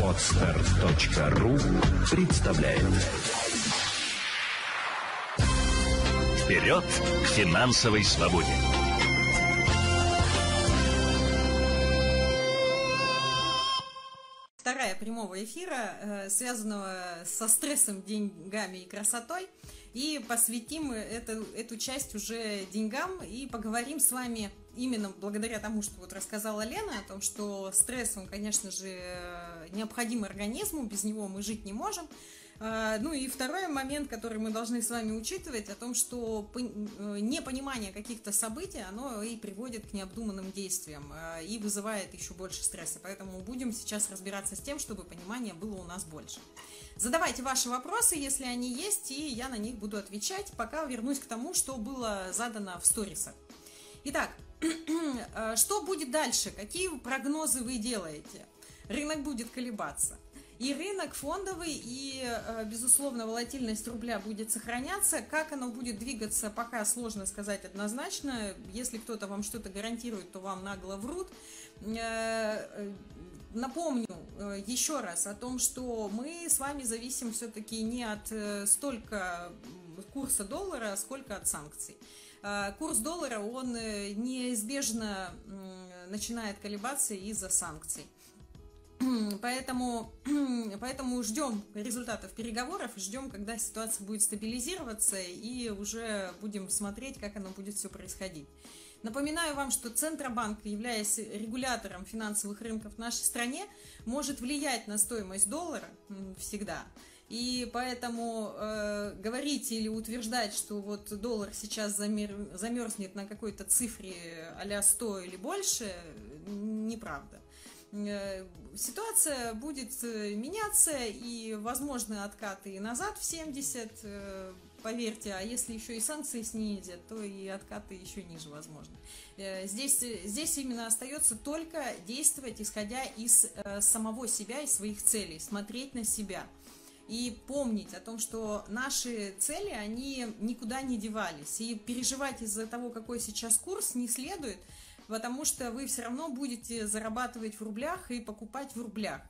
Отстар.ру представляет Вперед к финансовой свободе! Вторая прямого эфира, э, связанного со стрессом, деньгами и красотой. И посвятим эту, эту часть уже деньгам и поговорим с вами именно благодаря тому, что вот рассказала Лена о том, что стресс, он, конечно же, необходим организму, без него мы жить не можем. А, ну и второй момент, который мы должны с вами учитывать, о том, что э, непонимание каких-то событий, оно и приводит к необдуманным действиям а, и вызывает еще больше стресса. Поэтому будем сейчас разбираться с тем, чтобы понимания было у нас больше. Задавайте ваши вопросы, если они есть, и я на них буду отвечать, пока вернусь к тому, что было задано в сторисах. Итак, что будет дальше? Какие прогнозы вы делаете? Рынок будет колебаться. И рынок фондовый, и, э, безусловно, волатильность рубля будет сохраняться. Как оно будет двигаться, пока сложно сказать однозначно. Если кто-то вам что-то гарантирует, то вам нагло врут. Э, напомню еще раз о том, что мы с вами зависим все-таки не от столько курса доллара, сколько от санкций. А, курс доллара, он э, неизбежно начинает колебаться из-за санкций. Поэтому, поэтому ждем результатов переговоров, ждем, когда ситуация будет стабилизироваться, и уже будем смотреть, как оно будет все происходить. Напоминаю вам, что Центробанк, являясь регулятором финансовых рынков в нашей стране, может влиять на стоимость доллара всегда – и поэтому э, говорить или утверждать, что вот доллар сейчас замер, замерзнет на какой-то цифре а 100 или больше, неправда. Э, ситуация будет э, меняться, и возможны откаты и назад в 70, э, поверьте, а если еще и санкции снизят, то и откаты еще ниже возможны. Здесь, здесь именно остается только действовать, исходя из самого себя и своих целей, смотреть на себя – и помнить о том, что наши цели, они никуда не девались. И переживать из-за того, какой сейчас курс, не следует, потому что вы все равно будете зарабатывать в рублях и покупать в рублях.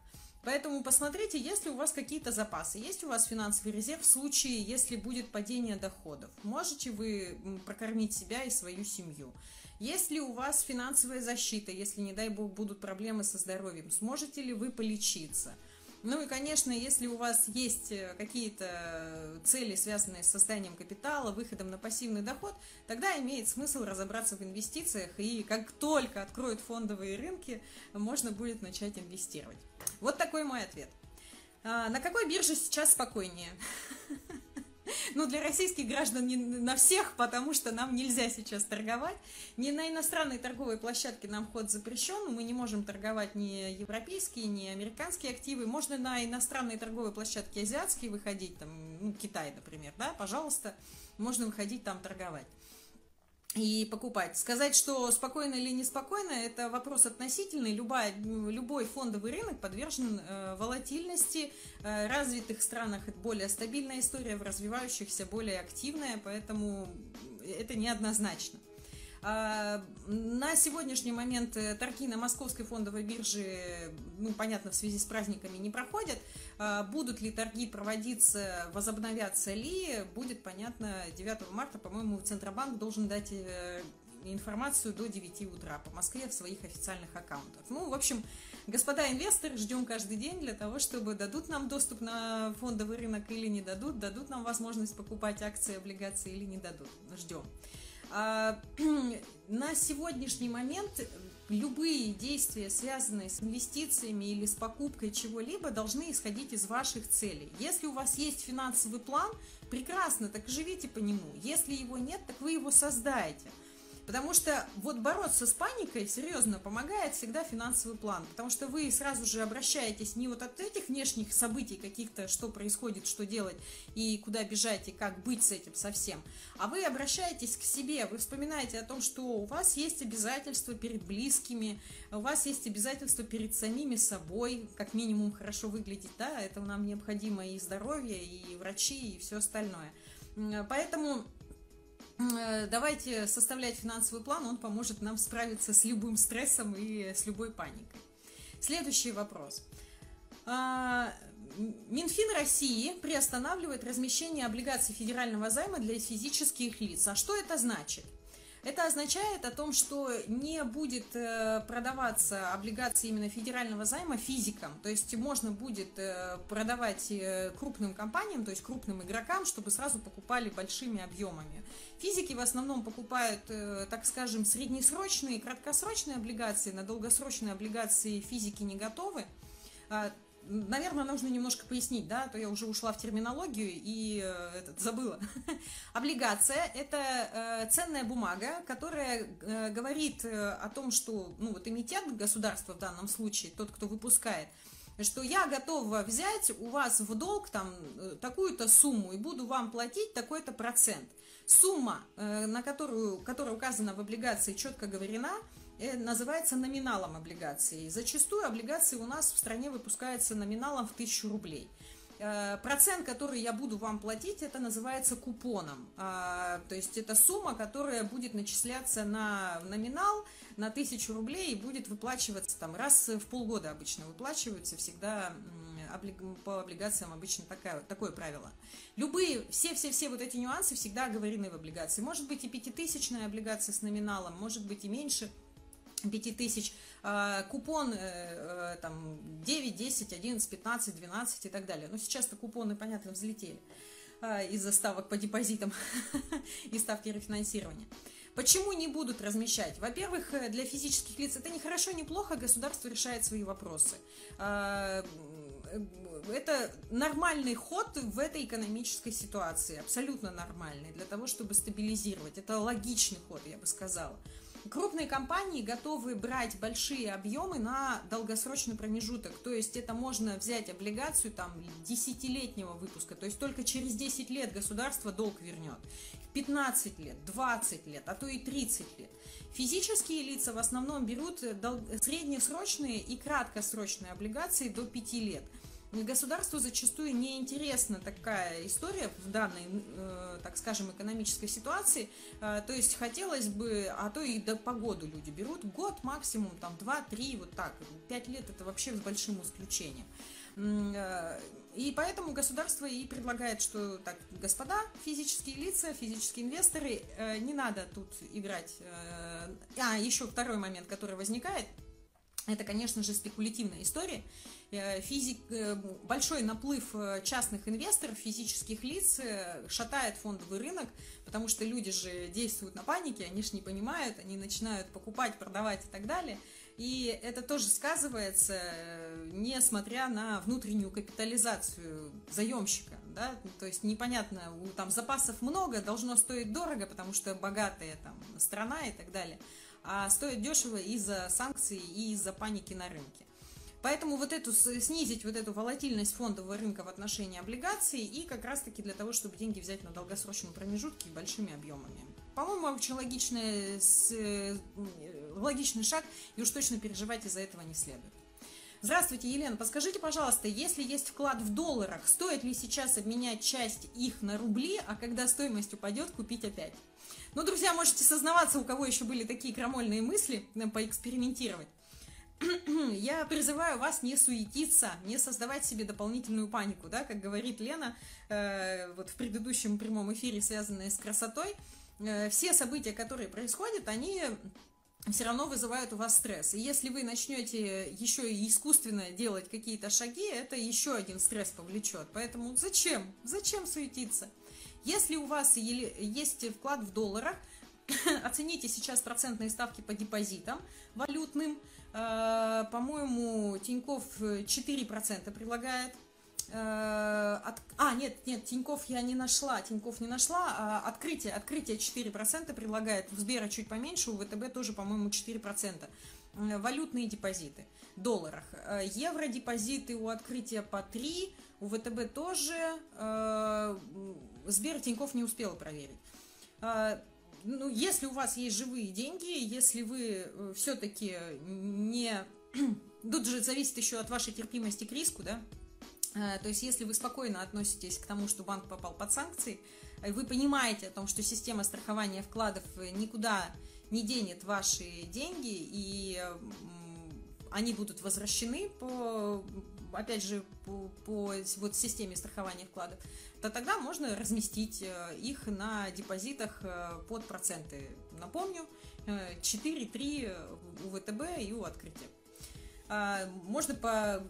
Поэтому посмотрите, есть ли у вас какие-то запасы, есть у вас финансовый резерв в случае, если будет падение доходов. Можете вы прокормить себя и свою семью. Есть ли у вас финансовая защита, если, не дай бог, будут проблемы со здоровьем? Сможете ли вы полечиться? Ну и, конечно, если у вас есть э, какие-то цели, связанные с созданием капитала, выходом на пассивный доход, тогда имеет смысл разобраться в инвестициях, и как только откроют фондовые рынки, можно будет начать инвестировать. Вот такой мой ответ. А, на какой бирже сейчас спокойнее? Ну, для российских граждан не на всех, потому что нам нельзя сейчас торговать. Не на иностранной торговой площадке нам вход запрещен, мы не можем торговать ни европейские, ни американские активы. Можно на иностранной торговой площадке азиатские выходить, там, ну, Китай, например, да, пожалуйста, можно выходить там торговать и покупать. Сказать, что спокойно или неспокойно, это вопрос относительный. Любая, любой фондовый рынок подвержен э, волатильности. Э, в развитых странах это более стабильная история, в развивающихся более активная, поэтому это неоднозначно. А, на сегодняшний момент э, торги на московской фондовой бирже, ну, понятно, в связи с праздниками не проходят. А, будут ли торги проводиться, возобновятся ли, будет понятно 9 марта, по-моему, Центробанк должен дать э, информацию до 9 утра по Москве в своих официальных аккаунтах. Ну, в общем, господа инвесторы, ждем каждый день для того, чтобы дадут нам доступ на фондовый рынок или не дадут, дадут нам возможность покупать акции, облигации или не дадут. Ждем. А, на сегодняшний момент любые действия, связанные с инвестициями или с покупкой чего-либо, должны исходить из ваших целей. Если у вас есть финансовый план, прекрасно, так живите по нему. Если его нет, так вы его создаете – Потому что вот бороться с паникой серьезно помогает всегда финансовый план. Потому что вы сразу же обращаетесь не вот от этих внешних событий каких-то, что происходит, что делать и куда бежать и как быть с этим совсем. А вы обращаетесь к себе, вы вспоминаете о том, что у вас есть обязательства перед близкими, у вас есть обязательства перед самими собой, как минимум хорошо выглядеть, да, это нам необходимо и здоровье, и врачи, и все остальное. Поэтому давайте составлять финансовый план, он поможет нам справиться с любым стрессом и с любой паникой. Следующий вопрос. А, Минфин России приостанавливает размещение облигаций федерального займа для физических лиц. А что это значит? Это означает о том, что не будет э, продаваться облигации именно федерального займа физикам. То есть можно будет э, продавать э, крупным компаниям, то есть крупным игрокам, чтобы сразу покупали большими объемами. Физики в основном покупают, так скажем, среднесрочные краткосрочные облигации. На долгосрочные облигации физики не готовы. Наверное, нужно немножко пояснить, да, а то я уже ушла в терминологию и э, этот, забыла. Облигация – это э, ценная бумага, которая э, говорит э, о том, что, ну, вот эмитент государства в данном случае, тот, кто выпускает, что я готова взять у вас в долг там э, такую-то сумму и буду вам платить такой-то процент. Сумма, э, на которую, которая указана в облигации, четко говорена – называется номиналом облигации. Зачастую облигации у нас в стране выпускаются номиналом в 1000 рублей. Э, процент, который я буду вам платить, это называется купоном. А, то есть это сумма, которая будет начисляться на номинал на 1000 рублей и будет выплачиваться там раз в полгода обычно выплачиваются всегда по облигациям обычно такая, такое правило. Любые, все-все-все вот эти нюансы всегда оговорены в облигации. Может быть и пятитысячная облигация с номиналом, может быть и меньше – 5000, а, купон э, э, там 9, 10, 11, 15, 12 и так далее. Но сейчас-то купоны, понятно, взлетели а, из-за ставок по депозитам и ставки рефинансирования. Почему не будут размещать? Во-первых, э, для физических лиц это не хорошо, не плохо, государство решает свои вопросы. А, это нормальный ход в этой экономической ситуации, абсолютно нормальный, для того, чтобы стабилизировать. Это логичный ход, я бы сказала. Крупные компании готовы брать большие объемы на долгосрочный промежуток. То есть это можно взять облигацию там десятилетнего выпуска. То есть только через 10 лет государство долг вернет. 15 лет, 20 лет, а то и 30 лет. Физические лица в основном берут среднесрочные и краткосрочные облигации до 5 лет – государству зачастую не интересна такая история в данной, э, так скажем, экономической ситуации. Э, то есть хотелось бы, а то и до погоду люди берут, год максимум, там, два-три, вот так. Пять лет это вообще с большим исключением. Э, и поэтому государство и предлагает, что так, господа, физические лица, физические инвесторы, не надо тут играть. А, еще второй момент, который возникает, это, конечно же, спекулятивная история. Э, физик, э, большой наплыв э, частных инвесторов, физических лиц шатает фондовый рынок, потому что люди же действуют на панике, они же не понимают, они начинают покупать, продавать и так далее. И это тоже сказывается, несмотря на внутреннюю капитализацию заемщика. Да? То есть непонятно, у там запасов много, должно стоить дорого, потому что богатая там страна и так далее. А стоит дешево из-за санкций и из-за паники на рынке. Поэтому вот эту, снизить вот эту волатильность фондового рынка в отношении облигаций и как раз-таки для того, чтобы деньги взять на долгосрочном промежутке большими объемами. По-моему, очень логичный, э, логичный шаг, и уж точно переживать из-за этого не следует. Здравствуйте, Елена. Подскажите, пожалуйста, если есть вклад в долларах, стоит ли сейчас обменять часть их на рубли, а когда стоимость упадет, купить опять? Ну, друзья, можете сознаваться, у кого еще были такие крамольные мысли, поэкспериментировать. я призываю вас не суетиться, не создавать себе дополнительную панику, да, как говорит Лена э, вот в предыдущем прямом эфире, связанные с красотой. Э, все события, которые происходят, они все равно вызывают у вас стресс. И если вы начнете еще и искусственно делать какие-то шаги, это еще один стресс повлечет. Поэтому зачем? Зачем суетиться? Если у вас есть вклад в долларах, оцените сейчас процентные ставки по депозитам валютным – по-моему, Тиньков 4% предлагает. Э, от, а, нет, нет, Тиньков я не нашла, Тиньков не нашла, а открытие, открытие 4% предлагает, в Сбера чуть поменьше, у ВТБ тоже, по-моему, 4%. Э, валютные депозиты, долларах. Евро депозиты у открытия по 3, у ВТБ тоже, Сбер Тиньков не успела проверить ну, если у вас есть живые деньги, если вы э, все-таки не... Тут же зависит еще от вашей терпимости к риску, да? Э, то есть, если вы спокойно относитесь к тому, что банк попал под санкции, и вы понимаете о том, что система страхования вкладов никуда не денет ваши деньги, и они будут возвращены по, опять же, по, по вот системе страхования вкладов, то тогда можно разместить э, их на депозитах э, под проценты. Напомню, 4-3 у ВТБ и у открытия. А, можно по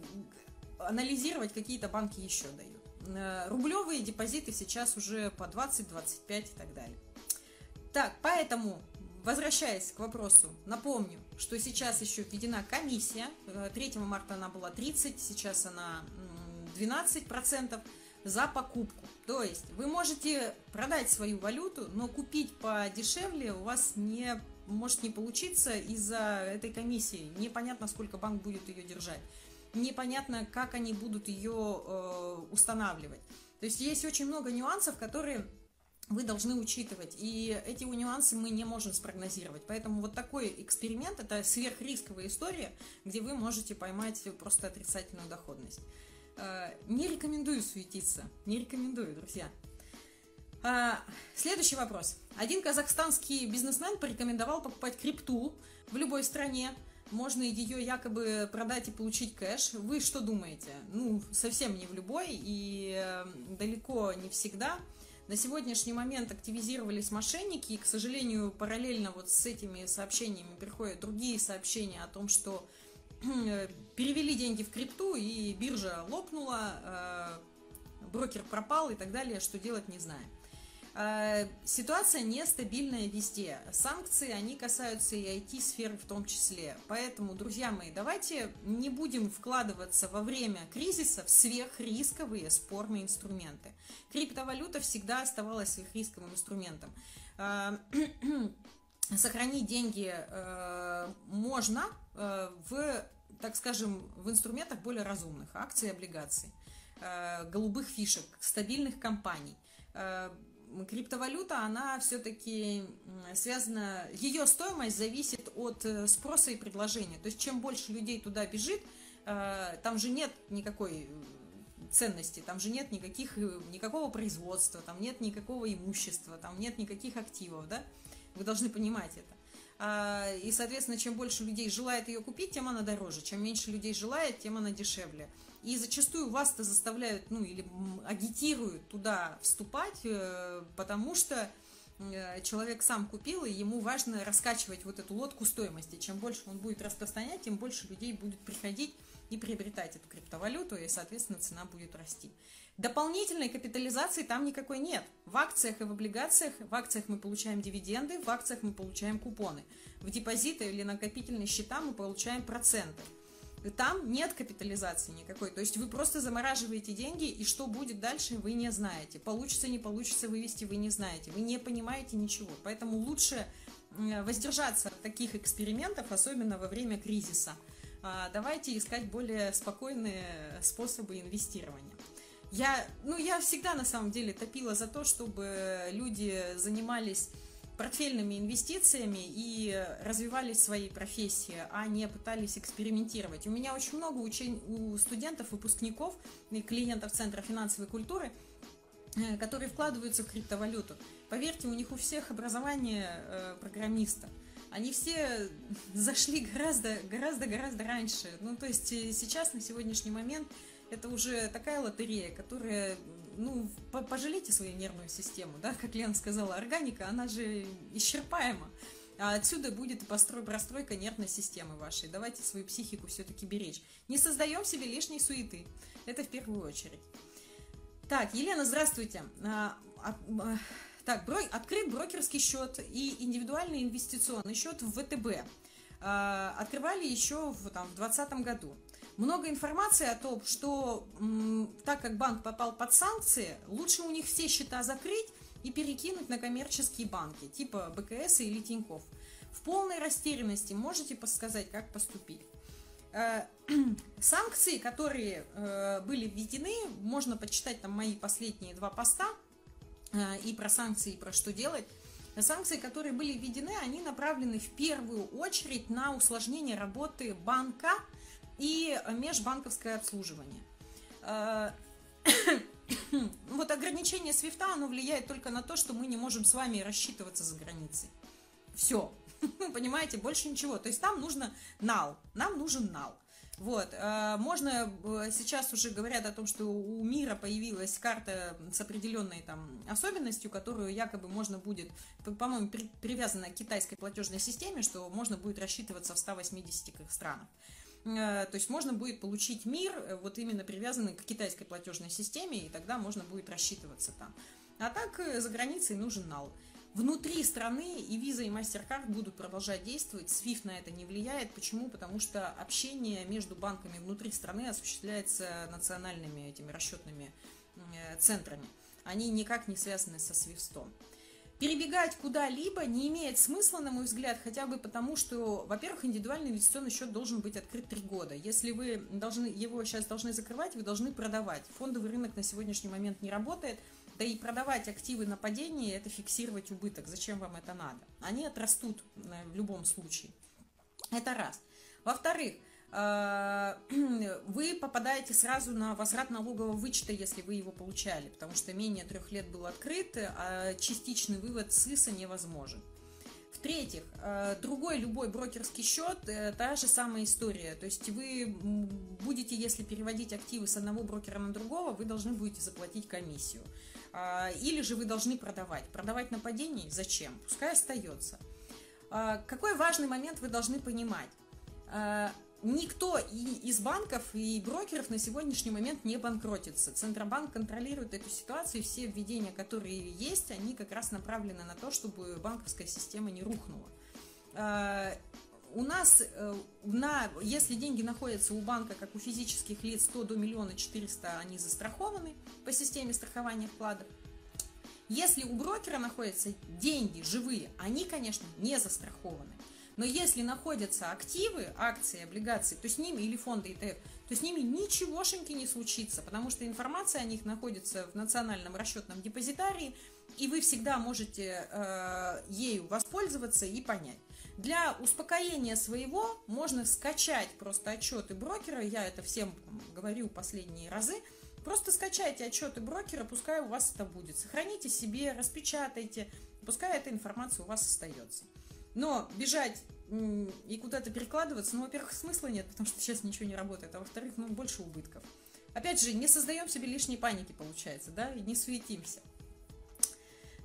анализировать, какие-то банки еще дают. Рублевые депозиты сейчас уже по 20, 25 и так далее. Так, поэтому Возвращаясь к вопросу, напомню, что сейчас еще введена комиссия. 3 э, марта она была 30, сейчас она 12% за покупку. То есть вы можете продать свою валюту, но купить подешевле у вас не может не получиться из-за этой комиссии. Непонятно, сколько банк будет ее держать. Непонятно, как они будут ее э, устанавливать. То есть есть очень много нюансов, которые вы должны учитывать. И эти нюансы мы не можем спрогнозировать. Поэтому вот такой эксперимент – это сверхрисковая история, где вы можете поймать просто отрицательную доходность. Э, не рекомендую суетиться. Не рекомендую, друзья. А, следующий вопрос. Один казахстанский бизнесмен порекомендовал покупать крипту в любой стране. Можно ее якобы продать и получить кэш. Вы что думаете? Ну, совсем не в любой и э, далеко не всегда – на сегодняшний момент активизировались мошенники, и, к сожалению, параллельно вот с этими сообщениями приходят другие сообщения о том, что перевели деньги в крипту, и биржа лопнула, э, брокер пропал и так далее, что делать не знаем. Э, ситуация нестабильная везде. Санкции, они касаются и IT-сферы в том числе. Поэтому, друзья мои, давайте не будем вкладываться во время кризиса в сверхрисковые спорные инструменты. Криптовалюта всегда оставалась сверхрисковым инструментом. Э, сохранить деньги э, можно в, так скажем, в инструментах более разумных. Акции, облигации, голубых фишек, стабильных компаний криптовалюта, она все-таки связана, ее стоимость зависит от э, спроса и предложения. То есть чем больше людей туда бежит, э, там же нет никакой э, ценности, там же нет никаких, никакого производства, там нет никакого имущества, там нет никаких активов, да? Вы должны понимать это. А, и, соответственно, чем больше людей желает ее купить, тем она дороже. Чем меньше людей желает, тем она дешевле. И зачастую вас-то заставляют, ну, или агитируют туда вступать, э, потому что э, человек сам купил, и ему важно раскачивать вот эту лодку стоимости. Чем больше он будет распространять, тем больше людей будет приходить и приобретать эту криптовалюту, и, соответственно, цена будет расти. Дополнительной капитализации там никакой нет. В акциях и в облигациях, в акциях мы получаем дивиденды, в акциях мы получаем купоны. В депозиты или накопительные счета мы получаем проценты там нет капитализации никакой. То есть вы просто замораживаете деньги, и что будет дальше, вы не знаете. Получится, не получится вывести, вы не знаете. Вы не понимаете ничего. Поэтому лучше воздержаться от таких экспериментов, особенно во время кризиса. А, давайте искать более спокойные способы инвестирования. Я, ну, я всегда на самом деле топила за то, чтобы люди занимались портфельными инвестициями и развивали свои профессии, а не пытались экспериментировать. У меня очень много учень... у студентов, выпускников и клиентов Центра финансовой культуры, э, которые вкладываются в криптовалюту. Поверьте, у них у всех образование э, программиста. Они все зашли гораздо, гораздо, гораздо раньше. Ну, то есть э, сейчас, на сегодняшний момент, это уже такая лотерея, которая ну, пожалейте свою нервную систему, да, как Лена сказала, органика, она же исчерпаема. А отсюда будет и простройка нервной системы вашей. Давайте свою психику все-таки беречь. Не создаем себе лишней суеты. Это в первую очередь. Так, Елена, здравствуйте. А, а, а, так, открыт брокерский счет и индивидуальный инвестиционный счет в ВТБ. Открывали еще в 2020 году много информации о том, что так как банк попал под санкции, лучше у них все счета закрыть и перекинуть на коммерческие банки, типа БКС или Тиньков. В полной растерянности можете подсказать, как поступить. Э, санкции, которые э, были введены, можно почитать там мои последние два поста э, и про санкции, и про что делать. Санкции, которые были введены, они направлены в первую очередь на усложнение работы банка и межбанковское обслуживание. Э, вот ограничение свифта, оно влияет только на то, что мы не можем с вами рассчитываться за границей. Все. Понимаете, больше ничего. То есть там нужно нал. Нам нужен нал. Вот, э, можно, э, сейчас уже говорят о том, что у мира появилась карта с определенной там особенностью, которую якобы можно будет, по-моему, привязана к китайской платежной системе, что можно будет рассчитываться в 180 странах. Э, то есть можно будет получить мир, вот именно привязанный к китайской платежной системе, и тогда можно будет рассчитываться там. А так за границей нужен нал. Внутри страны и Visa, и MasterCard будут продолжать действовать. SWIFT на это не влияет. Почему? Потому что общение между банками внутри страны осуществляется национальными этими расчетными э, центрами. Они никак не связаны со SWIFT. Перебегать куда-либо не имеет смысла, на мой взгляд, хотя бы потому, что, во-первых, индивидуальный инвестиционный счет должен быть открыт три года. Если вы должны, его сейчас должны закрывать, вы должны продавать. Фондовый рынок на сегодняшний момент не работает – да и продавать активы на падение – это фиксировать убыток. Зачем вам это надо? Они отрастут э, в любом случае. Это раз. Во-вторых, вы попадаете сразу на возврат налогового вычета, если вы его получали, потому что менее трех лет был открыт, а частичный вывод СИСа невозможен. В-третьих, э, другой любой брокерский счет – та же самая история. То есть вы будете, если переводить активы с одного брокера на другого, вы должны будете заплатить комиссию. А, или же вы должны продавать. Продавать на падении зачем? Пускай остается. А, какой важный момент вы должны понимать? А, никто из банков и брокеров на сегодняшний момент не банкротится. Центробанк контролирует эту ситуацию, все введения, которые есть, они как раз направлены на то, чтобы банковская система не рухнула у нас, э, на, если деньги находятся у банка, как у физических лиц, 100 до миллиона 400 они застрахованы по системе страхования вкладов. Если у брокера находятся деньги живые, они, конечно, не застрахованы. Но если находятся активы, акции, облигации, то с ними, или фонды ИТФ, то с ними ничегошеньки не случится, потому что информация о них находится в национальном расчетном депозитарии, и вы всегда можете э, ею воспользоваться и понять. Для успокоения своего можно скачать просто отчеты брокера, я это всем говорю последние разы, просто скачайте отчеты брокера, пускай у вас это будет. Сохраните себе, распечатайте, пускай эта информация у вас остается. Но бежать и куда-то перекладываться, ну, во-первых, смысла нет, потому что сейчас ничего не работает, а во-вторых, ну, больше убытков. Опять же, не создаем себе лишней паники, получается, да, и не суетимся.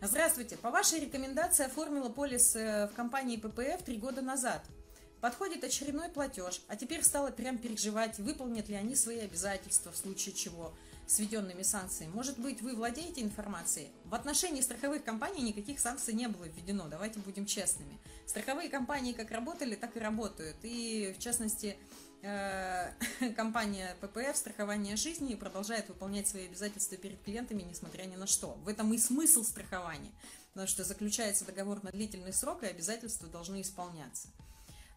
Здравствуйте. По вашей рекомендации оформила полис э, в компании ППФ три года назад. Подходит очередной платеж, а теперь стала прям переживать, выполнят ли они свои обязательства в случае чего с введенными санкциями. Может быть, вы владеете информацией? В отношении страховых компаний никаких санкций не было введено, давайте будем честными. Страховые компании как работали, так и работают. И, в частности, Э, компания ППФ страхование жизни продолжает выполнять свои обязательства перед клиентами, несмотря ни на что. В этом и смысл страхования, потому что заключается договор на длительный срок, и обязательства должны исполняться.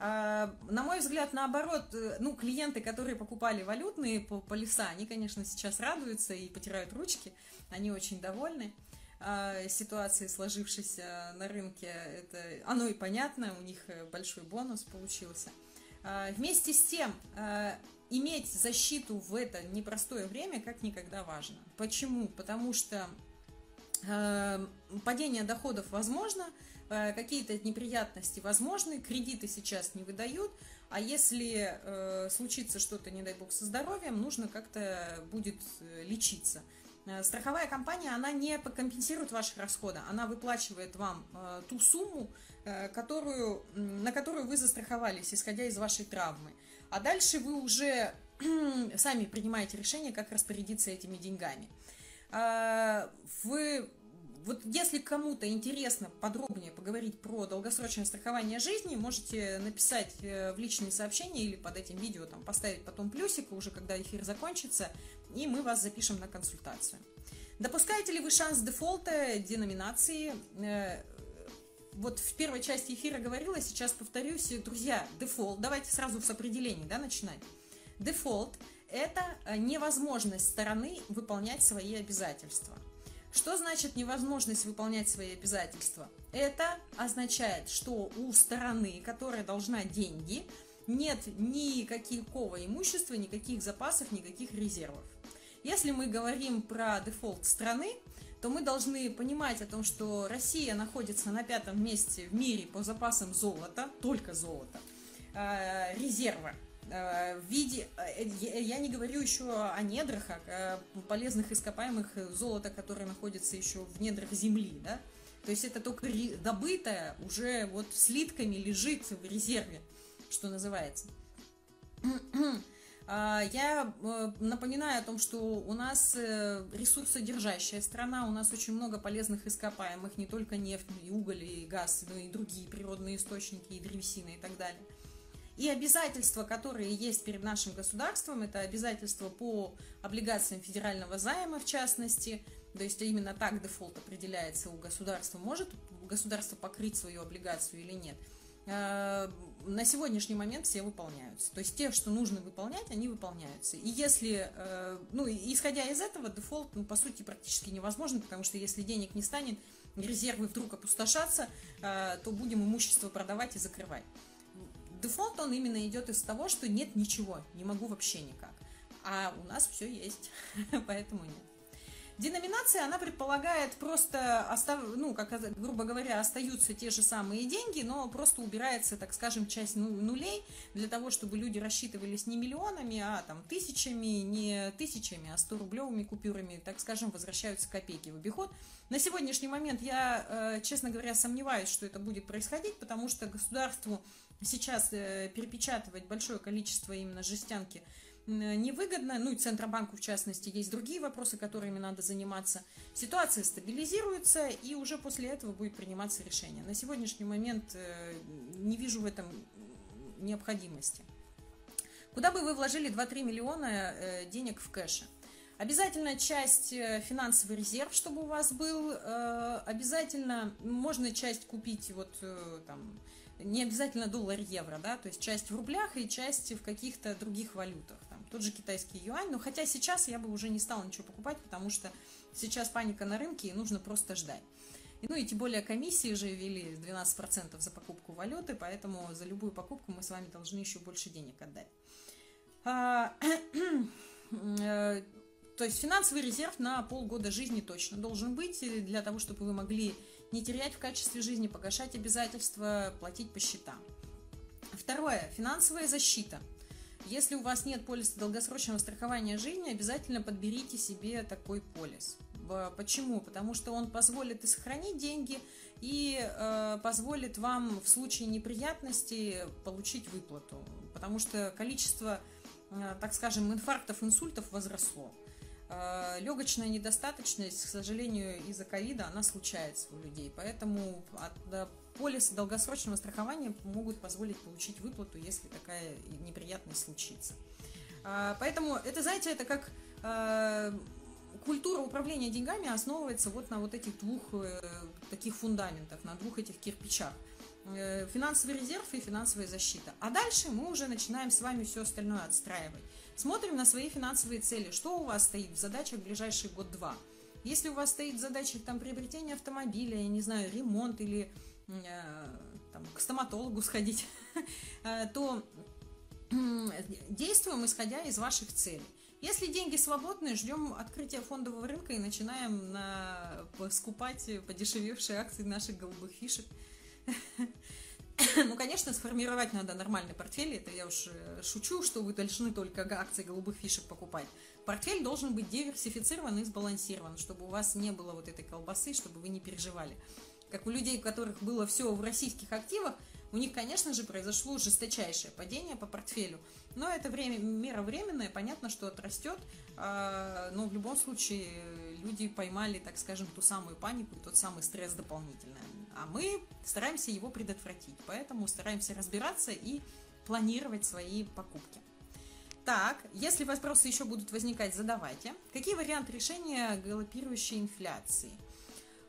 А, на мой взгляд, наоборот, э, ну, клиенты, которые покупали валютные полиса, они, конечно, сейчас радуются и потирают ручки, они очень довольны а, ситуации, сложившейся на рынке. Это, оно и понятно, у них э, большой бонус получился. А, вместе с тем, иметь защиту в это непростое время как никогда важно. Почему? Потому что падение доходов возможно, какие-то неприятности возможны, кредиты сейчас не выдают, а если случится что-то, не дай бог, со здоровьем, нужно как-то будет э, лечиться. Страховая компания, она не компенсирует ваши расходы, она выплачивает вам ту сумму, Э, которую, на которую вы застраховались, исходя из вашей травмы. А дальше вы уже сами принимаете решение, как распорядиться этими деньгами. Вы, вот если кому-то интересно подробнее поговорить про долгосрочное страхование жизни, можете написать э, в личные сообщения или под этим видео там, поставить потом плюсик, уже когда эфир закончится, и мы вас запишем на консультацию. Допускаете ли вы шанс дефолта деноминации? Э, вот в первой части эфира говорила, сейчас повторюсь, друзья, дефолт, давайте сразу с определений, да, начинать. Дефолт – это э, невозможность стороны выполнять свои обязательства. Что значит невозможность выполнять свои обязательства? Это означает, что у стороны, которая должна деньги, нет никакого имущества, никаких запасов, никаких резервов. Если мы говорим про дефолт страны, то мы должны понимать о том, что Россия находится на пятом месте в мире по запасам золота, только золота, э, резерва. Э, в виде, э, я не говорю еще о недрах, о полезных ископаемых золота, которое находится еще в недрах земли, да, то есть это только добытое уже вот слитками лежит в резерве, что называется. А, я э, напоминаю о том, что у нас э, ресурсодержащая страна, у нас очень много полезных ископаемых, не только нефть, и уголь, и газ, но и другие природные источники, и древесина и так далее. И обязательства, которые есть перед нашим государством, это обязательства по облигациям федерального займа, в частности, то есть именно так дефолт определяется у государства, может государство покрыть свою облигацию или нет – Э, на сегодняшний момент все выполняются. То есть те, что нужно выполнять, они выполняются. И если, э, ну, исходя из этого, дефолт, ну, по сути, практически невозможен, потому что если денег не станет, резервы вдруг опустошатся, э, то будем имущество продавать и закрывать. Дефолт, он именно идет из того, что нет ничего, не могу вообще никак. А у нас все есть, поэтому нет. Деноминация, она предполагает просто, остав, ну, как, грубо говоря, остаются те же самые деньги, но просто убирается, так скажем, часть ну, нулей для того, чтобы люди рассчитывались не миллионами, а там тысячами, не тысячами, а 100 рублевыми купюрами, так скажем, возвращаются копейки в обиход. На сегодняшний момент я, э, честно говоря, сомневаюсь, что это будет происходить, потому что государству сейчас э, перепечатывать большое количество именно жестянки – невыгодно, ну и Центробанку в частности, есть другие вопросы, которыми надо заниматься. Ситуация стабилизируется, и уже после этого будет приниматься решение. На сегодняшний момент э, не вижу в этом необходимости. Куда бы вы вложили 2-3 миллиона э, денег в кэше? Обязательно часть э, финансовый резерв, чтобы у вас был. Обязательно можно часть купить вот там не обязательно доллар, евро, да, то есть часть в рублях и часть в каких-то других валютах тот же китайский юань. Но хотя сейчас я бы уже не стала ничего покупать, потому что сейчас паника на рынке и нужно просто ждать. И, ну и тем более комиссии же ввели 12% за покупку валюты, поэтому за любую покупку мы с вами должны еще больше денег отдать. А, э, то есть финансовый резерв на полгода жизни точно должен быть для того, чтобы вы могли не терять в качестве жизни, погашать обязательства, платить по счетам. Второе. Финансовая защита – если у вас нет полиса долгосрочного страхования жизни, обязательно подберите себе такой полис. Почему? Потому что он позволит и сохранить деньги, и э, позволит вам в случае неприятностей получить выплату. Потому что количество, э, так скажем, инфарктов, инсультов возросло. Э, легочная недостаточность, к сожалению, из-за ковида, она случается у людей. Поэтому от, полисы долгосрочного страхования могут позволить получить выплату, если такая неприятность случится. А, поэтому это, знаете, это как а, культура управления деньгами основывается вот на вот этих двух э, таких фундаментах, на двух этих кирпичах. Э, финансовый резерв и финансовая защита. А дальше мы уже начинаем с вами все остальное отстраивать. Смотрим на свои финансовые цели. Что у вас стоит в задачах в ближайший год-два? Если у вас стоит в задачах там приобретение автомобиля, я не знаю, ремонт или Э, там, к стоматологу сходить, э, то действуем исходя из ваших целей. Если деньги свободные, ждем открытия фондового рынка и начинаем на... скупать подешевевшие акции наших голубых фишек. Ну, конечно, сформировать надо нормальный портфель. Это я уж э, шучу, что вы должны только акции голубых фишек покупать. Портфель должен быть диверсифицирован и сбалансирован, чтобы у вас не было вот этой колбасы, чтобы вы не переживали как у людей, у которых было все в российских активах, у них, конечно же, произошло жесточайшее падение по портфелю. Но это время, мера временная, понятно, что отрастет, а, но в любом случае люди поймали, так скажем, ту самую панику, тот самый стресс дополнительный. А мы стараемся его предотвратить, поэтому стараемся разбираться и планировать свои покупки. Так, если вопросы еще будут возникать, задавайте. Какие варианты решения галопирующей инфляции?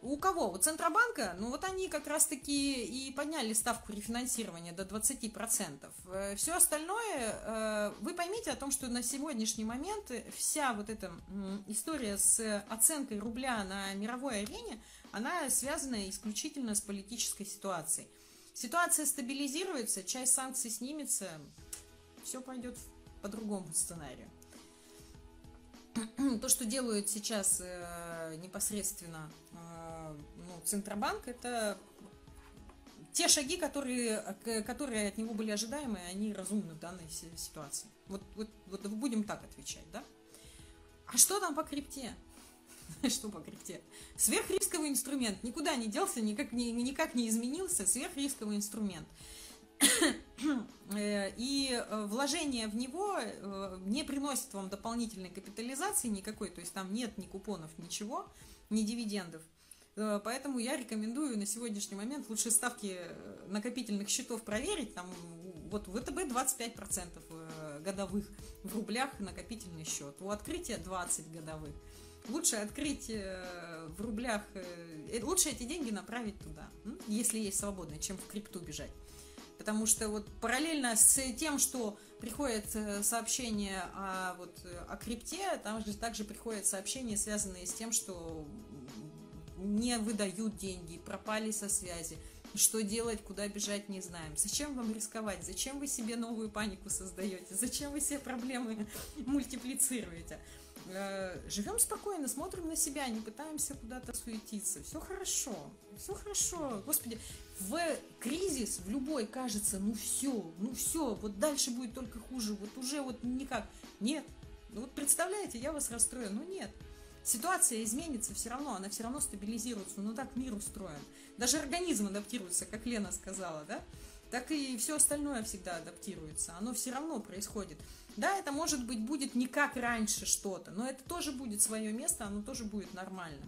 У кого? У Центробанка? Ну вот они как раз-таки и подняли ставку рефинансирования до 20%. Э, Все остальное, э, вы поймите о том, что на сегодняшний момент вся вот эта история с оценкой рубля на мировой арене, она связана исключительно с политической ситуацией. Ситуация стабилизируется, часть санкций снимется, все пойдет по другому сценарию. то, что делают сейчас э, непосредственно ну, Центробанк, это те шаги, которые, которые от него были ожидаемы, они разумны в данной ситуации. Вот, вот, вот будем так отвечать, да? А что там по крипте? Что по крипте? Сверхрисковый инструмент никуда не делся, никак не, никак не изменился. Сверхрисковый инструмент. Э, и э, вложение в него э, не приносит вам дополнительной капитализации никакой, то есть там нет ни купонов, ничего, ни дивидендов. Поэтому я рекомендую на сегодняшний момент лучше ставки накопительных счетов проверить. Там вот в ВТБ 25% годовых в рублях накопительный счет. У открытия 20 годовых. Лучше открыть в рублях, лучше эти деньги направить туда, если есть свободные, чем в крипту бежать. Потому что вот параллельно с тем, что приходят э, сообщения о, вот, о крипте, там же также приходят сообщения, связанные с тем, что не выдают деньги, пропали со связи. Что делать, куда бежать, не знаем. Зачем вам рисковать? Зачем вы себе новую панику создаете? Зачем вы себе проблемы мультиплицируете? Э, живем спокойно, смотрим на себя, не пытаемся куда-то суетиться. Все хорошо, все хорошо. Господи, в кризис, в любой кажется, ну все, ну все, вот дальше будет только хуже, вот уже вот никак. Нет. Ну вот представляете, я вас расстрою. Ну нет. Ситуация изменится все равно, она все равно стабилизируется. Ну так мир устроен. Даже организм адаптируется, как Лена сказала, да? Так и все остальное всегда адаптируется. Оно все равно происходит. Да, это может быть будет не как раньше что-то, но это тоже будет свое место, оно тоже будет нормально.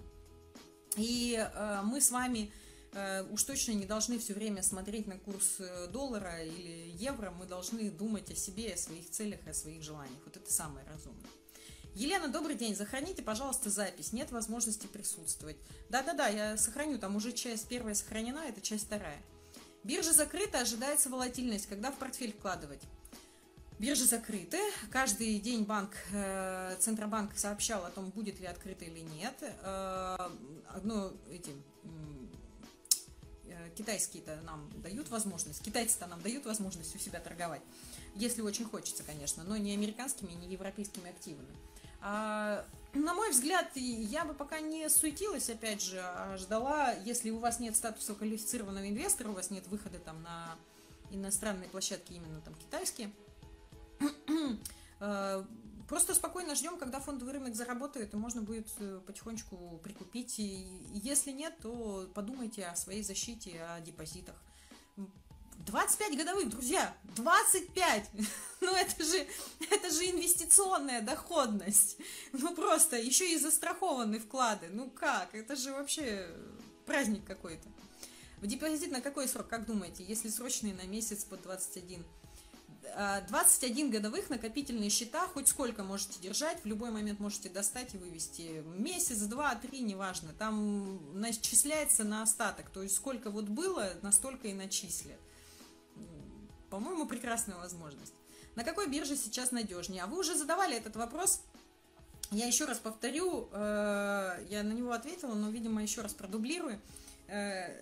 И э, мы с вами э, уж точно не должны все время смотреть на курс э, доллара или евро, мы должны думать о себе, о своих целях о своих желаниях. Вот это самое разумное. Елена, добрый день, сохраните, пожалуйста, запись. Нет возможности присутствовать. Да-да-да, я сохраню, там уже часть первая сохранена, это часть вторая. Биржа закрыта, ожидается волатильность. Когда в портфель вкладывать? Биржи закрыты. Каждый день банк, э, Центробанк сообщал о том, будет ли открыто или нет. Э, ну, эти э, китайские-то нам дают возможность, китайцы-то нам дают возможность у себя торговать, если очень хочется, конечно, но не американскими, не европейскими активами. А, на мой взгляд, я бы пока не суетилась, опять же, а ждала, если у вас нет статуса квалифицированного инвестора, у вас нет выхода там на иностранные площадки, именно там китайские, Э, просто спокойно ждем, когда фондовый рынок заработает, и можно будет э, потихонечку прикупить. И если нет, то подумайте о своей защите, о депозитах. 25 годовых, друзья, 25! Ну это же, это же инвестиционная доходность. Ну просто, еще и застрахованные вклады. Ну как? Это же вообще праздник какой-то. В депозит на какой срок, как думаете? Если срочный на месяц по 21? 21 годовых накопительные счета, хоть сколько можете держать, в любой момент можете достать и вывести. Месяц, два, три, неважно. Там начисляется на остаток. То есть сколько вот было, настолько и начислят. По-моему, прекрасная возможность. На какой бирже сейчас надежнее? А вы уже задавали этот вопрос. Я еще раз повторю, э, я на него ответила, но, видимо, еще раз продублирую э,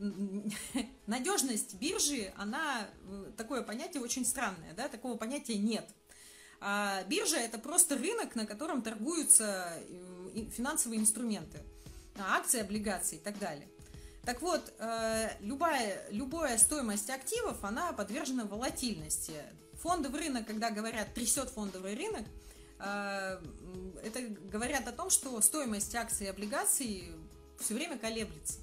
надежность биржи, она э, такое понятие очень странное, да, такого понятия нет. А биржа это просто рынок, на котором торгуются э, финансовые инструменты, акции, облигации и так далее. Так вот, э, любая, любая стоимость активов, она подвержена волатильности. Фондовый рынок, когда говорят трясет фондовый рынок, это говорят о том, что стоимость акций и облигаций все время колеблется.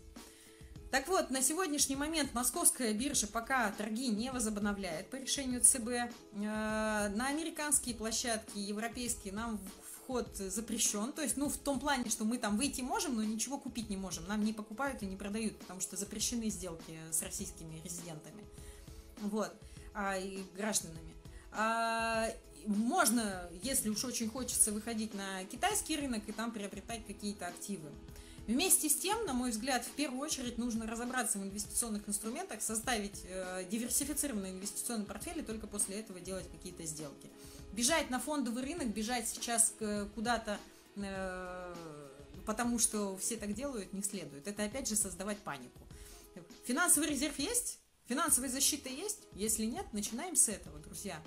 Так вот, на сегодняшний момент московская биржа пока торги не возобновляет по решению ЦБ. Э, на американские площадки, европейские, нам вход запрещен. То есть, ну, в том плане, что мы там выйти можем, но ничего купить не можем. Нам не покупают и не продают, потому что запрещены сделки с российскими резидентами. Вот. А, и гражданами. А, можно, если уж очень хочется, выходить на китайский рынок и там приобретать какие-то активы. Вместе с тем, на мой взгляд, в первую очередь нужно разобраться в инвестиционных инструментах, составить э, диверсифицированный инвестиционный портфель и только после этого делать какие-то сделки. Бежать на фондовый рынок, бежать сейчас куда-то, э, потому что все так делают, не следует. Это опять же создавать панику. Финансовый резерв есть? Финансовая защита есть? Если нет, начинаем с этого, друзья.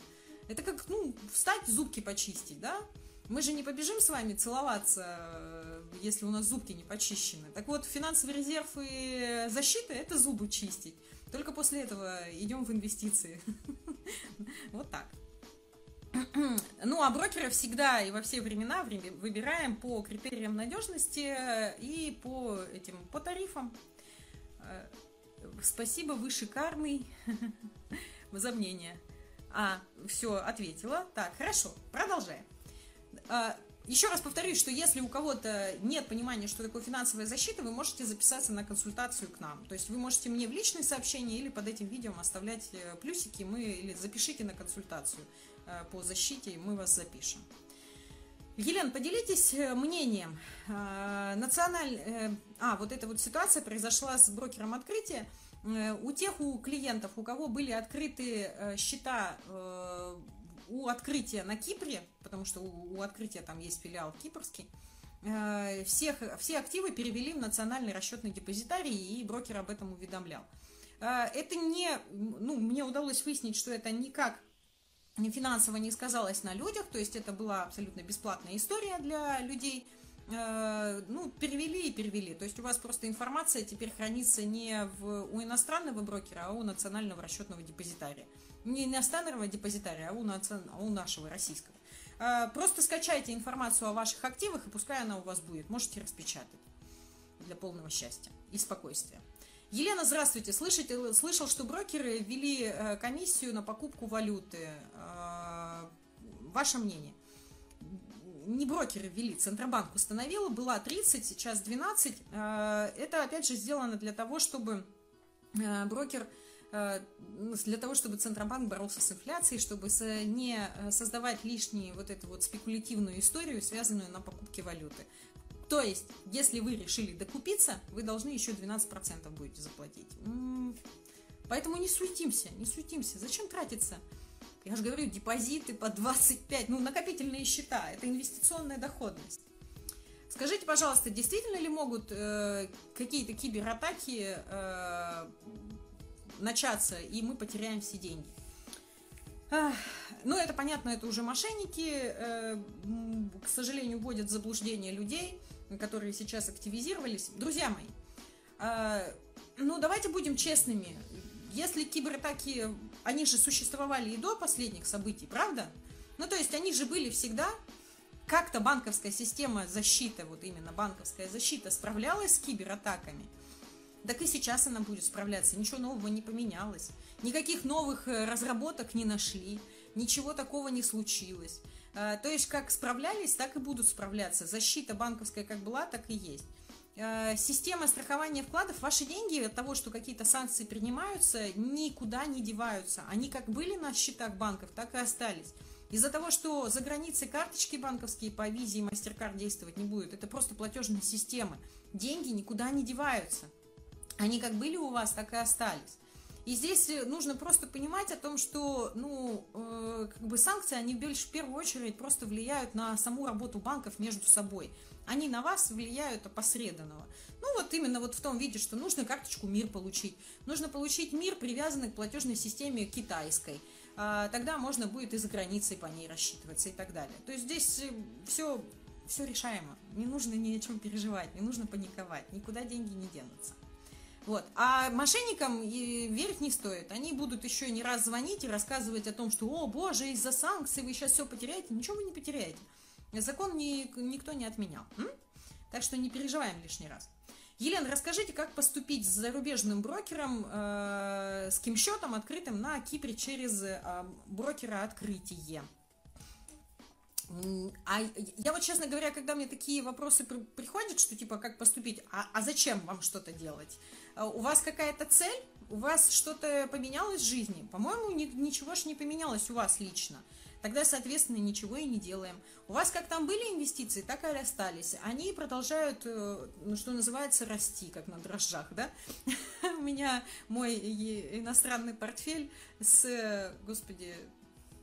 Это как, ну, встать, зубки почистить, да? Мы же не побежим с вами целоваться, э, если у нас зубки не почищены. Так вот, финансовый резерв и защита – это зубы чистить. Только после этого идем в инвестиции. Вот так. Ну, а брокера всегда и во все времена выбираем по критериям надежности и по этим, по тарифам. Э, спасибо, вы шикарный. За мнение. А, все, ответила. Так, хорошо, продолжаем. А, еще раз повторюсь, что если у кого-то нет понимания, что такое финансовая защита, вы можете записаться на консультацию к нам. То есть вы можете мне в личные сообщения или под этим видео оставлять э, плюсики, мы или запишите на консультацию э, по защите, и мы вас запишем. Елена, поделитесь э, мнением. Националь... А, вот эта вот ситуация произошла с брокером открытия. У тех у клиентов, у кого были открыты счета у открытия на Кипре, потому что у, открытия там есть филиал кипрский, э, всех, все активы перевели в национальный расчетный депозитарий, и брокер об этом уведомлял. Э, это не, ну, мне удалось выяснить, что это никак финансово не сказалось на людях, то есть это была абсолютно бесплатная история для людей, э, ну, перевели и перевели. То есть у вас просто информация теперь хранится не в, у иностранного брокера, а у национального расчетного депозитария не иностранного депозитария, а у, наци... а у нашего российского. А, просто скачайте информацию о ваших активах, и пускай она у вас будет. Можете распечатать для полного счастья и спокойствия. Елена, здравствуйте. Слышите, слышал, что брокеры ввели э, комиссию на покупку валюты. А, ваше мнение? Не брокеры ввели, Центробанк установил, была 30, сейчас 12. А, это, опять же, сделано для того, чтобы э, брокер Э, для того, чтобы Центробанк боролся с инфляцией, чтобы не э, создавать лишнюю вот эту вот спекулятивную историю, связанную на покупке валюты. То есть, если вы решили докупиться, вы должны еще 12% будете заплатить. Поэтому не суетимся, не суетимся. Зачем тратиться? Я же говорю, депозиты по 25, ну, накопительные счета, это инвестиционная доходность. Скажите, пожалуйста, действительно ли могут э, какие-то кибератаки э, начаться, и мы потеряем все деньги. Ну, это понятно, это уже мошенники, э, к сожалению, вводят в заблуждение людей, которые сейчас активизировались. Друзья мои, э, ну, давайте будем честными. Если кибератаки, они же существовали и до последних событий, правда? Ну, то есть они же были всегда. Как-то банковская система защиты, вот именно банковская защита справлялась с кибератаками – так и сейчас она будет справляться. Ничего нового не поменялось. Никаких новых э, разработок не нашли. Ничего такого не случилось. Э, то есть, как справлялись, так и будут справляться. Защита банковская как была, так и есть. Э, система страхования вкладов, ваши деньги от того, что какие-то санкции принимаются, никуда не деваются. Они как были на счетах банков, так и остались. Из-за того, что за границей карточки банковские по визе и MasterCard действовать не будут, это просто платежные системы. Деньги никуда не деваются. Они как были у вас, так и остались. И здесь э, нужно просто понимать о том, что ну, э, как бы санкции, они в первую очередь просто влияют на саму работу банков между собой. Они на вас влияют опосредованно. Ну вот именно вот в том виде, что нужно карточку МИР получить. Нужно получить МИР, привязанный к платежной системе китайской. А, тогда можно будет и за границей по ней рассчитываться и так далее. То есть здесь все, э, все решаемо. Не нужно ни о чем переживать, не нужно паниковать. Никуда деньги не денутся. Вот. А мошенникам верить не стоит. Они будут еще не раз звонить и рассказывать о том, что, о боже, из-за санкций вы сейчас все потеряете. Ничего вы не потеряете. Закон ни, никто не отменял. М? Так что не переживаем лишний раз. Елена, расскажите, как поступить с зарубежным брокером, э, с кем счетом открытым на Кипре через э, брокера открытие? А я вот, честно говоря, когда мне такие вопросы при, приходят, что типа, как поступить, а, а зачем вам что-то делать? А у вас какая-то цель? У вас что-то поменялось в жизни? По-моему, ни, ничего ж не поменялось у вас лично. Тогда, соответственно, ничего и не делаем. У вас как там были инвестиции, так и остались. Они продолжают, э, ну, что называется, расти, как на дрожжах, да? У меня мой иностранный портфель с, господи,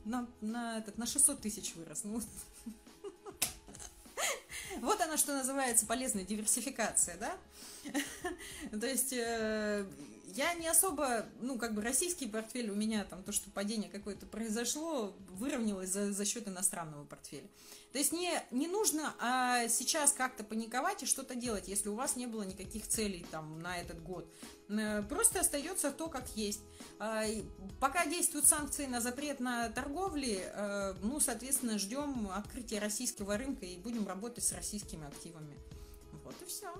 на, на, этот, на 600 тысяч вырос. Ну, вот она, что называется, полезная диверсификация, да? То есть, э, я не особо, ну, как бы российский портфель у меня, там, то, что падение какое-то произошло, выровнялось за, за счет иностранного портфеля. То есть не, не нужно а, сейчас как-то паниковать и что-то делать, если у вас не было никаких целей там на этот год. Э, просто остается то, как есть. А, пока действуют санкции на запрет на торговли, э, ну, соответственно, ждем открытия российского рынка и будем работать с российскими активами. Вот и все.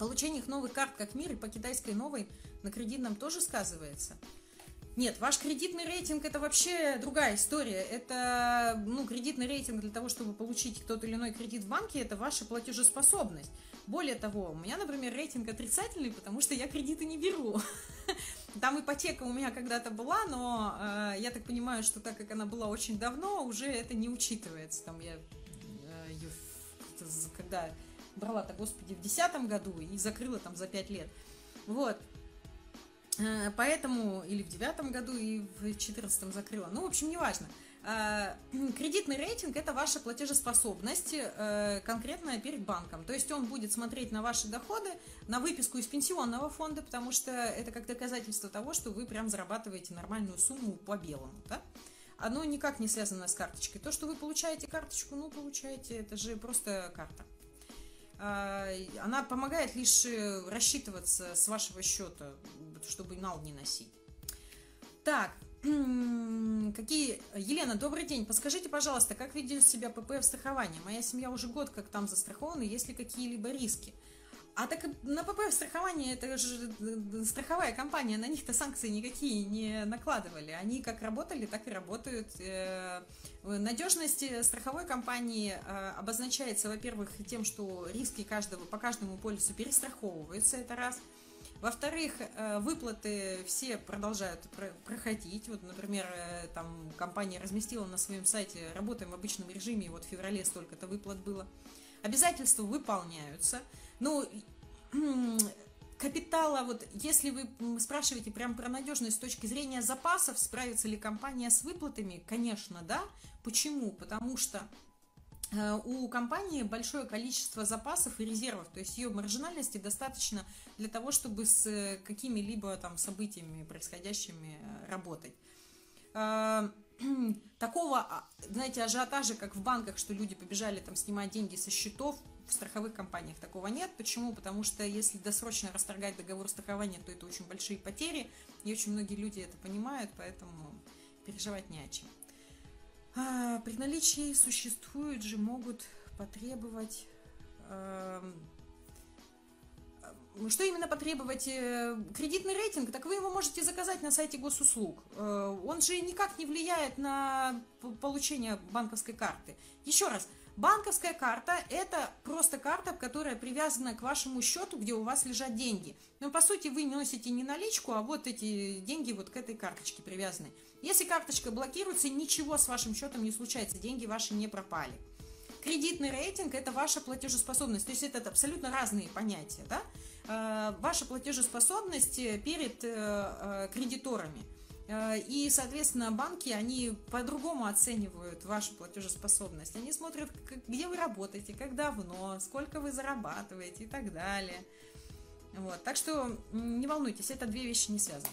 Получение их новых карт как мир и по китайской новой на кредитном тоже сказывается. Нет, ваш кредитный рейтинг это вообще другая история. Это, ну, кредитный рейтинг для того, чтобы получить тот или иной кредит в банке, это ваша платежеспособность. Более того, у меня, например, рейтинг отрицательный, потому что я кредиты не беру. Там ипотека у меня когда-то была, но э, я так понимаю, что так как она была очень давно, уже это не учитывается. Там я, э, когда брала-то, господи, в 2010 году и закрыла там за 5 лет. Вот. Э, поэтому, или в девятом году, и в четырнадцатом закрыла. Ну, в общем, неважно. Э, кредитный рейтинг – это ваша платежеспособность э, конкретная перед банком. То есть он будет смотреть на ваши доходы, на выписку из пенсионного фонда, потому что это как доказательство того, что вы прям зарабатываете нормальную сумму по белому. Да? Оно никак не связано с карточкой. То, что вы получаете карточку, ну, получаете, это же просто карта. Она помогает лишь рассчитываться с вашего счета чтобы нал не носить. Так, какие... Елена, добрый день. Подскажите, пожалуйста, как ведет себя ПП в страховании? Моя семья уже год как там застрахована, есть ли какие-либо риски? А так на ПП в страховании, это же страховая компания, на них-то санкции никакие не накладывали. Они как работали, так и работают. Э, надежность страховой компании э, обозначается, во-первых, тем, что риски каждого, по каждому полису перестраховываются, это раз – во-вторых, э, выплаты все продолжают проходить. Вот, например, э, там компания разместила на своем сайте «Работаем в обычном режиме», вот в феврале столько-то выплат было. Обязательства выполняются. Ну, капитала, вот если вы спрашиваете прям про надежность с точки зрения запасов, справится ли компания с выплатами, конечно, да. Почему? Потому что у компании большое количество запасов и резервов, то есть ее маржинальности достаточно для того, чтобы с э, какими-либо там событиями происходящими э, работать. Такого, а, знаете, ажиотажа, как в банках, что люди побежали там снимать деньги со счетов, в страховых компаниях такого нет. Почему? Потому что если досрочно расторгать договор страхования, то это очень большие потери, и очень многие люди это понимают, поэтому переживать не о чем. А, при наличии существуют же, могут потребовать... Э, что именно потребовать? Э, кредитный рейтинг, так вы его можете заказать на сайте госуслуг. Э, он же никак не влияет на получение банковской карты. Еще раз, банковская карта – это просто карта, которая привязана к вашему счету, где у вас лежат деньги. Но по сути вы носите не наличку, а вот эти деньги вот к этой карточке привязаны. Если карточка блокируется, ничего с вашим счетом не случается, деньги ваши не пропали. Кредитный рейтинг – это ваша платежеспособность, то есть это абсолютно разные понятия. Да? Э, ваша платежеспособность перед э, э, кредиторами. И, соответственно, банки, они по-другому оценивают вашу платежеспособность. Они смотрят, где вы работаете, как давно, сколько вы зарабатываете и так далее. Вот. Так что не волнуйтесь, это две вещи не связаны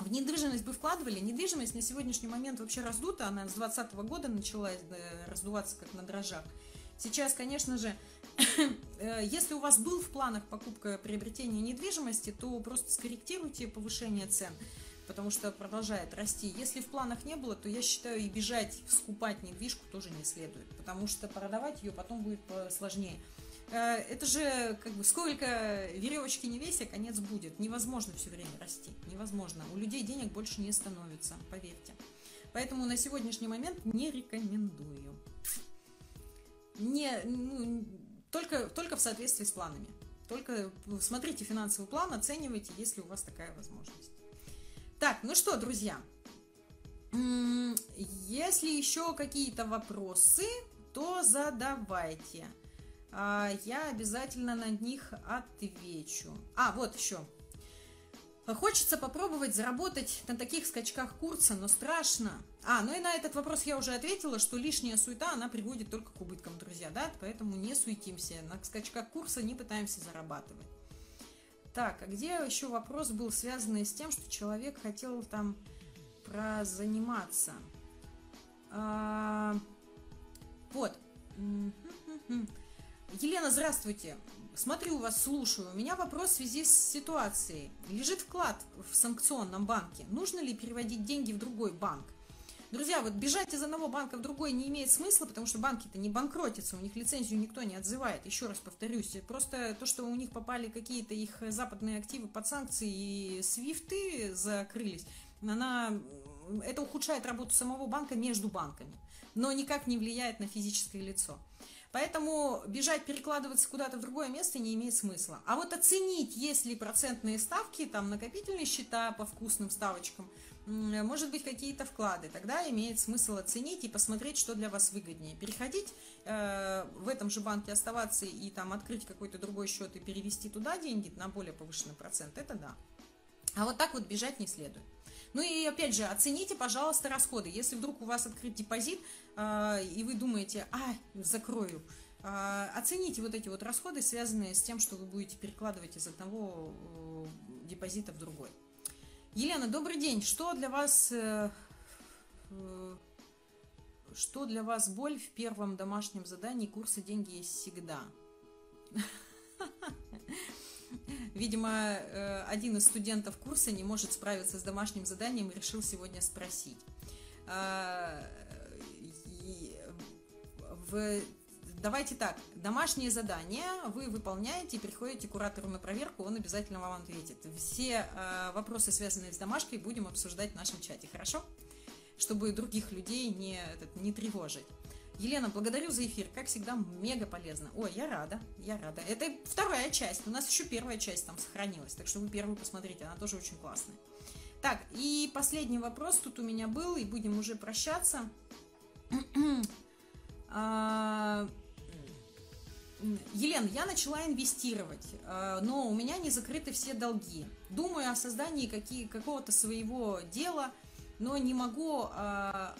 в недвижимость бы вкладывали. Недвижимость на сегодняшний момент вообще раздута. Она с 2020 года начала раздуваться как на дрожжах. Сейчас, конечно же, э, если у вас был в планах покупка приобретения недвижимости, то просто скорректируйте повышение цен, потому что продолжает расти. Если в планах не было, то я считаю и бежать, скупать недвижку тоже не следует, потому что продавать ее потом будет сложнее. Э, это же как бы сколько веревочки не веся, конец будет. Невозможно все время расти. Невозможно. У людей денег больше не становится, поверьте. Поэтому на сегодняшний момент не рекомендую. Не, ну, только, только в соответствии с планами. Только смотрите финансовый план, оценивайте, если у вас такая возможность. Так, ну что, друзья, если еще какие-то вопросы, то задавайте. А, я обязательно на них отвечу. А, вот еще. Хочется попробовать заработать на таких скачках курса, но страшно. А, ну и на этот вопрос я уже ответила, что лишняя суета, она приводит только к убыткам, друзья, да, поэтому не суетимся, на скачках курса не пытаемся зарабатывать. Так, а где еще вопрос был связанный с тем, что человек хотел там прозаниматься? А, вот. Елена, здравствуйте. Смотрю вас, слушаю. У меня вопрос в связи с ситуацией. Лежит вклад в санкционном банке. Нужно ли переводить деньги в другой банк? Друзья, вот бежать из одного банка в другой не имеет смысла, потому что банки-то не банкротятся, у них лицензию никто не отзывает. Еще раз повторюсь, просто то, что у них попали какие-то их западные активы под санкции и свифты закрылись, она, это ухудшает работу самого банка между банками, но никак не влияет на физическое лицо. Поэтому бежать, перекладываться куда-то в другое место не имеет смысла. А вот оценить, есть ли процентные ставки, там накопительные счета по вкусным ставочкам, может быть, какие-то вклады, тогда имеет смысл оценить и посмотреть, что для вас выгоднее. Переходить э, в этом же банке, оставаться и там открыть какой-то другой счет и перевести туда деньги на более повышенный процент, это да. А вот так вот бежать не следует. Ну и опять же, оцените, пожалуйста, расходы. Если вдруг у вас открыт депозит, и вы думаете, а, закрою, оцените вот эти вот расходы, связанные с тем, что вы будете перекладывать из одного э, депозита в другой. Елена, добрый день. Что для вас... Э, э, что для вас боль в первом домашнем задании курса «Деньги есть всегда»? Видимо, один из студентов курса не может справиться с домашним заданием и решил сегодня спросить. В Давайте так, домашнее задание вы выполняете и приходите к куратору на проверку, он обязательно вам ответит. Все э, вопросы, связанные с домашкой, будем обсуждать в нашем чате, хорошо? Чтобы других людей не, этот, не тревожить. Елена, благодарю за эфир. Как всегда, мега полезно. Ой, я рада, я рада. Это вторая часть. У нас еще первая часть там сохранилась. Так что вы первую посмотрите, она тоже очень классная. Так, и последний вопрос тут у меня был, и будем уже прощаться. А, Елена, я начала инвестировать, э, но у меня не закрыты все долги. Думаю о создании какие, какого-то своего дела, но не могу а,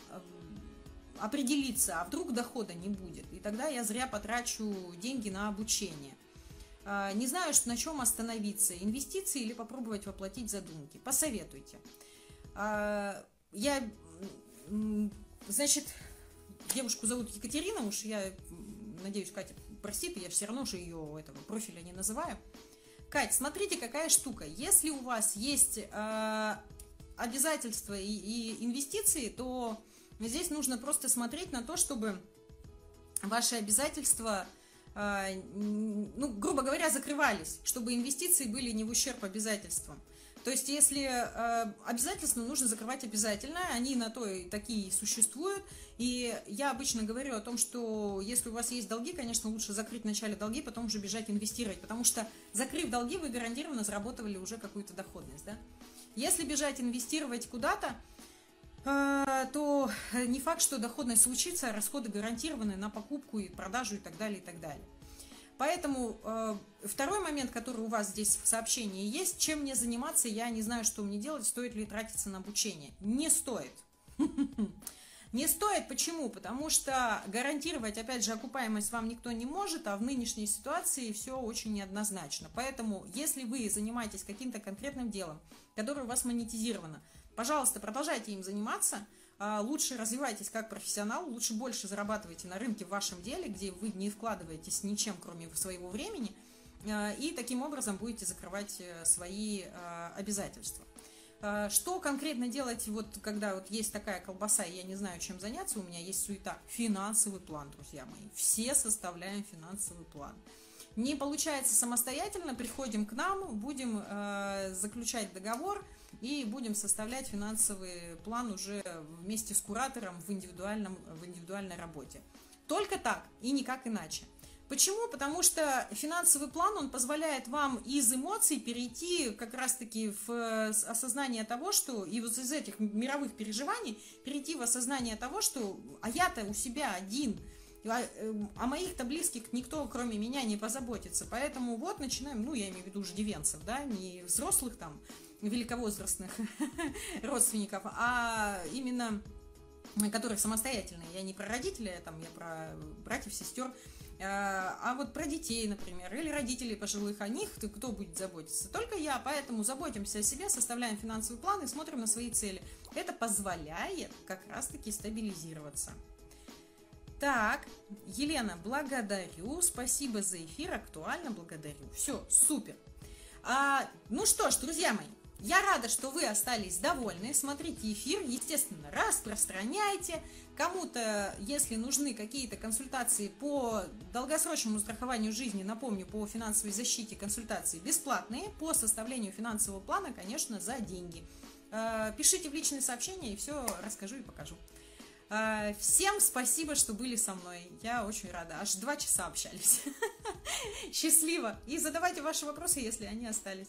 определиться, а вдруг дохода не будет. И тогда я зря потрачу деньги на обучение. А, не знаю, на чем остановиться, инвестиции или попробовать воплотить задумки. Посоветуйте. А, я, значит, девушку зовут Екатерина, уж я надеюсь, Катя простит, я все равно же ее этого профиля не называю. Кать, смотрите, какая штука. Если у вас есть э, обязательства и, и инвестиции, то здесь нужно просто смотреть на то, чтобы ваши обязательства, э, ну, грубо говоря, закрывались, чтобы инвестиции были не в ущерб обязательствам. То есть, если э, обязательства нужно закрывать обязательно, они на то и такие существуют. И я обычно говорю о том, что если у вас есть долги, конечно, лучше закрыть вначале долги, потом уже бежать инвестировать, потому что закрыв долги, вы гарантированно заработали уже какую-то доходность. Да? Если бежать инвестировать куда-то, э, то не факт, что доходность случится, а расходы гарантированы на покупку и продажу и так далее, и так далее. Поэтому э, второй момент, который у вас здесь в сообщении есть, чем мне заниматься, я не знаю, что мне делать, стоит ли тратиться на обучение. Не стоит. Не стоит, почему? Потому что гарантировать, опять же, окупаемость вам никто не может, а в нынешней ситуации все очень неоднозначно. Поэтому, если вы занимаетесь каким-то конкретным делом, которое у вас монетизировано, пожалуйста, продолжайте им заниматься – лучше развивайтесь как профессионал, лучше больше зарабатывайте на рынке в вашем деле, где вы не вкладываетесь ничем, кроме своего времени, а, и таким образом будете закрывать э, свои а, обязательства. Что конкретно делать, вот когда вот есть такая колбаса, и я не знаю, чем заняться, у меня есть суета. Финансовый план, друзья мои. Все составляем финансовый план. Не получается самостоятельно, приходим к нам, будем э, заключать договор – и будем составлять финансовый план уже вместе с куратором в, индивидуальном, в индивидуальной работе. Только так и никак иначе. Почему? Потому что финансовый план, он позволяет вам из эмоций перейти как раз-таки в осознание того, что, и вот из этих мировых переживаний, перейти в осознание того, что, а я-то у себя один, а, а моих-то близких никто, кроме меня, не позаботится. Поэтому вот начинаем, ну, я имею в виду уже девенцев, да, не взрослых там, великовозрастных родственников, а именно которые самостоятельные. Я не про родителей, там, я про братьев, сестер. А, а вот про детей, например, или родителей пожилых, о них кто будет заботиться? Только я, поэтому заботимся о себе, составляем финансовый план и смотрим на свои цели. Это позволяет как раз-таки стабилизироваться. Так, Елена, благодарю, спасибо за эфир, актуально благодарю. Все, супер. А, ну что ж, друзья мои, я рада, что вы остались довольны. Смотрите эфир, естественно, распространяйте. Кому-то, если нужны какие-то консультации по долгосрочному страхованию жизни, напомню, по финансовой защите консультации бесплатные, по составлению финансового плана, конечно, за деньги. Э, пишите в личные сообщения, и все расскажу и покажу. Э, всем спасибо, что были со мной. Я очень рада. Аж два часа общались. Счастливо. И задавайте ваши вопросы, если они остались.